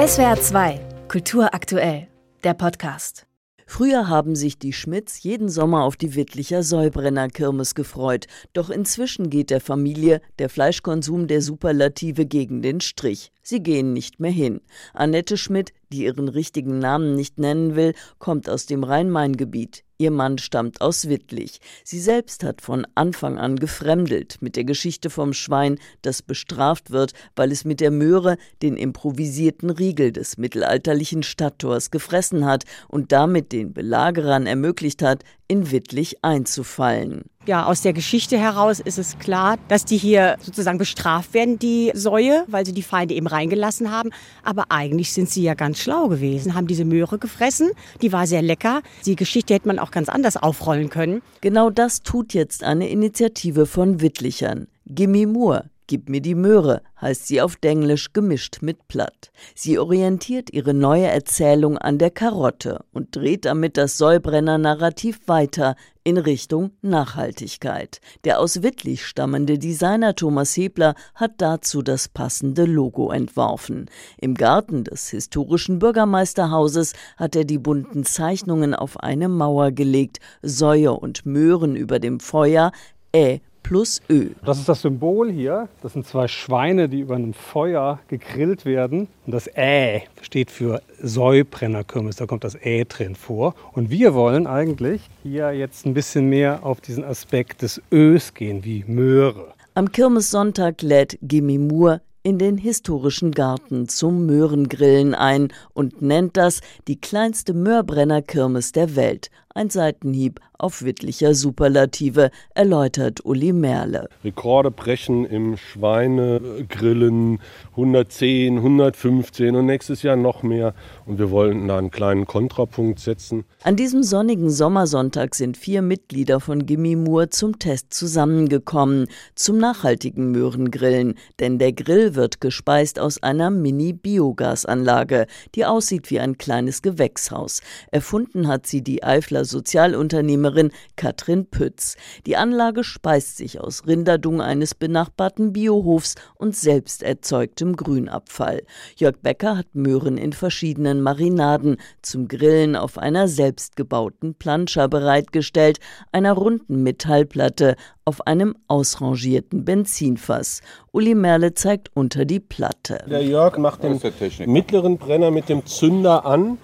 SWR 2, Kultur aktuell, der Podcast. Früher haben sich die Schmidts jeden Sommer auf die Wittlicher Säubrenner-Kirmes gefreut. Doch inzwischen geht der Familie der Fleischkonsum der Superlative gegen den Strich. Sie gehen nicht mehr hin. Annette Schmidt, die ihren richtigen Namen nicht nennen will, kommt aus dem Rhein-Main-Gebiet. Ihr Mann stammt aus Wittlich. Sie selbst hat von Anfang an gefremdelt mit der Geschichte vom Schwein, das bestraft wird, weil es mit der Möhre den improvisierten Riegel des mittelalterlichen Stadttors gefressen hat und damit den Belagerern ermöglicht hat, in Wittlich einzufallen. Ja, aus der Geschichte heraus ist es klar, dass die hier sozusagen bestraft werden, die Säue, weil sie die Feinde eben reingelassen haben. Aber eigentlich sind sie ja ganz schlau gewesen, haben diese Möhre gefressen, die war sehr lecker. Die Geschichte hätte man auch ganz anders aufrollen können. Genau das tut jetzt eine Initiative von Wittlichern. Gimme Moore, Gib mir die Möhre, heißt sie auf Denglisch gemischt mit Platt. Sie orientiert ihre neue Erzählung an der Karotte und dreht damit das Säubrenner-Narrativ weiter in Richtung Nachhaltigkeit. Der aus Wittlich stammende Designer Thomas Hebler hat dazu das passende Logo entworfen. Im Garten des historischen Bürgermeisterhauses hat er die bunten Zeichnungen auf eine Mauer gelegt, Säue und Möhren über dem Feuer, Ä plus Ö. Das ist das Symbol hier. Das sind zwei Schweine, die über einem Feuer gegrillt werden. Und das Ä steht für Säubrennerkirmes. Da kommt das Ä drin vor. Und wir wollen eigentlich hier jetzt ein bisschen mehr auf diesen Aspekt des Ös gehen, wie Möhre. Am Kirmessonntag lädt Gimme Moore in den historischen Garten zum Möhrengrillen ein und nennt das die kleinste Möhrbrennerkirmes der Welt. Ein Seitenhieb auf Wittlicher Superlative, erläutert Uli Merle. Rekorde brechen im Schweinegrillen 110, 115 und nächstes Jahr noch mehr. Und wir wollen da einen kleinen Kontrapunkt setzen. An diesem sonnigen Sommersonntag sind vier Mitglieder von Gimme Moore zum Test zusammengekommen, zum nachhaltigen Möhrengrillen. Denn der Grill wird gespeist aus einer Mini-Biogasanlage, die aussieht wie ein kleines Gewächshaus. Erfunden hat sie die Eifler Sozialunternehmerin Katrin Pütz. Die Anlage speist sich aus Rinderdung eines benachbarten Biohofs und selbst erzeugtem Grünabfall. Jörg Becker hat Möhren in verschiedenen Marinaden zum Grillen auf einer selbstgebauten Planscher bereitgestellt, einer runden Metallplatte auf einem ausrangierten Benzinfass. Uli Merle zeigt unter die Platte. Der Jörg macht den mittleren Brenner mit dem Zünder an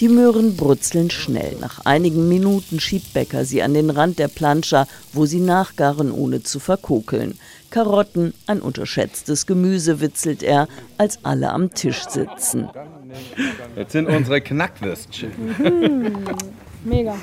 Die Möhren brutzeln schnell. Nach einigen Minuten schiebt Becker sie an den Rand der Planscher, wo sie nachgaren, ohne zu verkokeln. Karotten, ein unterschätztes Gemüse, witzelt er, als alle am Tisch sitzen. Jetzt sind unsere Knackwürstchen. Mhm. Mega.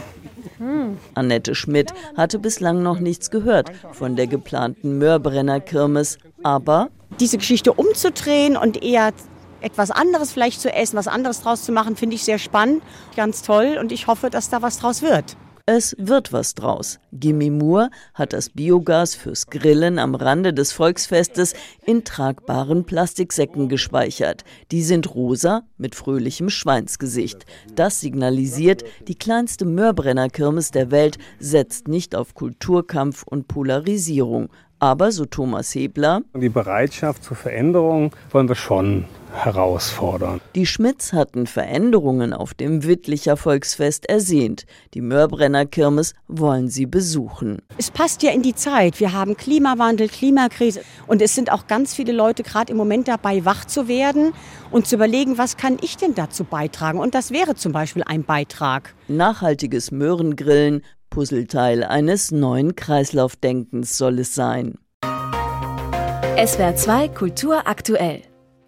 Mhm. Annette Schmidt hatte bislang noch nichts gehört von der geplanten Möhrbrenner-Kirmes, aber diese Geschichte umzudrehen und eher etwas anderes vielleicht zu essen, was anderes draus zu machen, finde ich sehr spannend, ganz toll und ich hoffe, dass da was draus wird. Es wird was draus. Gimme Moore hat das Biogas fürs Grillen am Rande des Volksfestes in tragbaren Plastiksäcken gespeichert. Die sind rosa mit fröhlichem Schweinsgesicht. Das signalisiert, die kleinste Möhrbrennerkirmes der Welt setzt nicht auf Kulturkampf und Polarisierung. Aber, so Thomas Hebler, die Bereitschaft zur Veränderung wollen wir schon herausfordern. Die Schmidts hatten Veränderungen auf dem Wittlicher Volksfest ersehnt. Die Mörbrenner Kirmes wollen sie besuchen. Es passt ja in die Zeit. Wir haben Klimawandel, Klimakrise und es sind auch ganz viele Leute gerade im Moment dabei, wach zu werden und zu überlegen, was kann ich denn dazu beitragen? Und das wäre zum Beispiel ein Beitrag. Nachhaltiges Möhrengrillen, Puzzleteil eines neuen Kreislaufdenkens soll es sein. SWR 2 Kultur aktuell.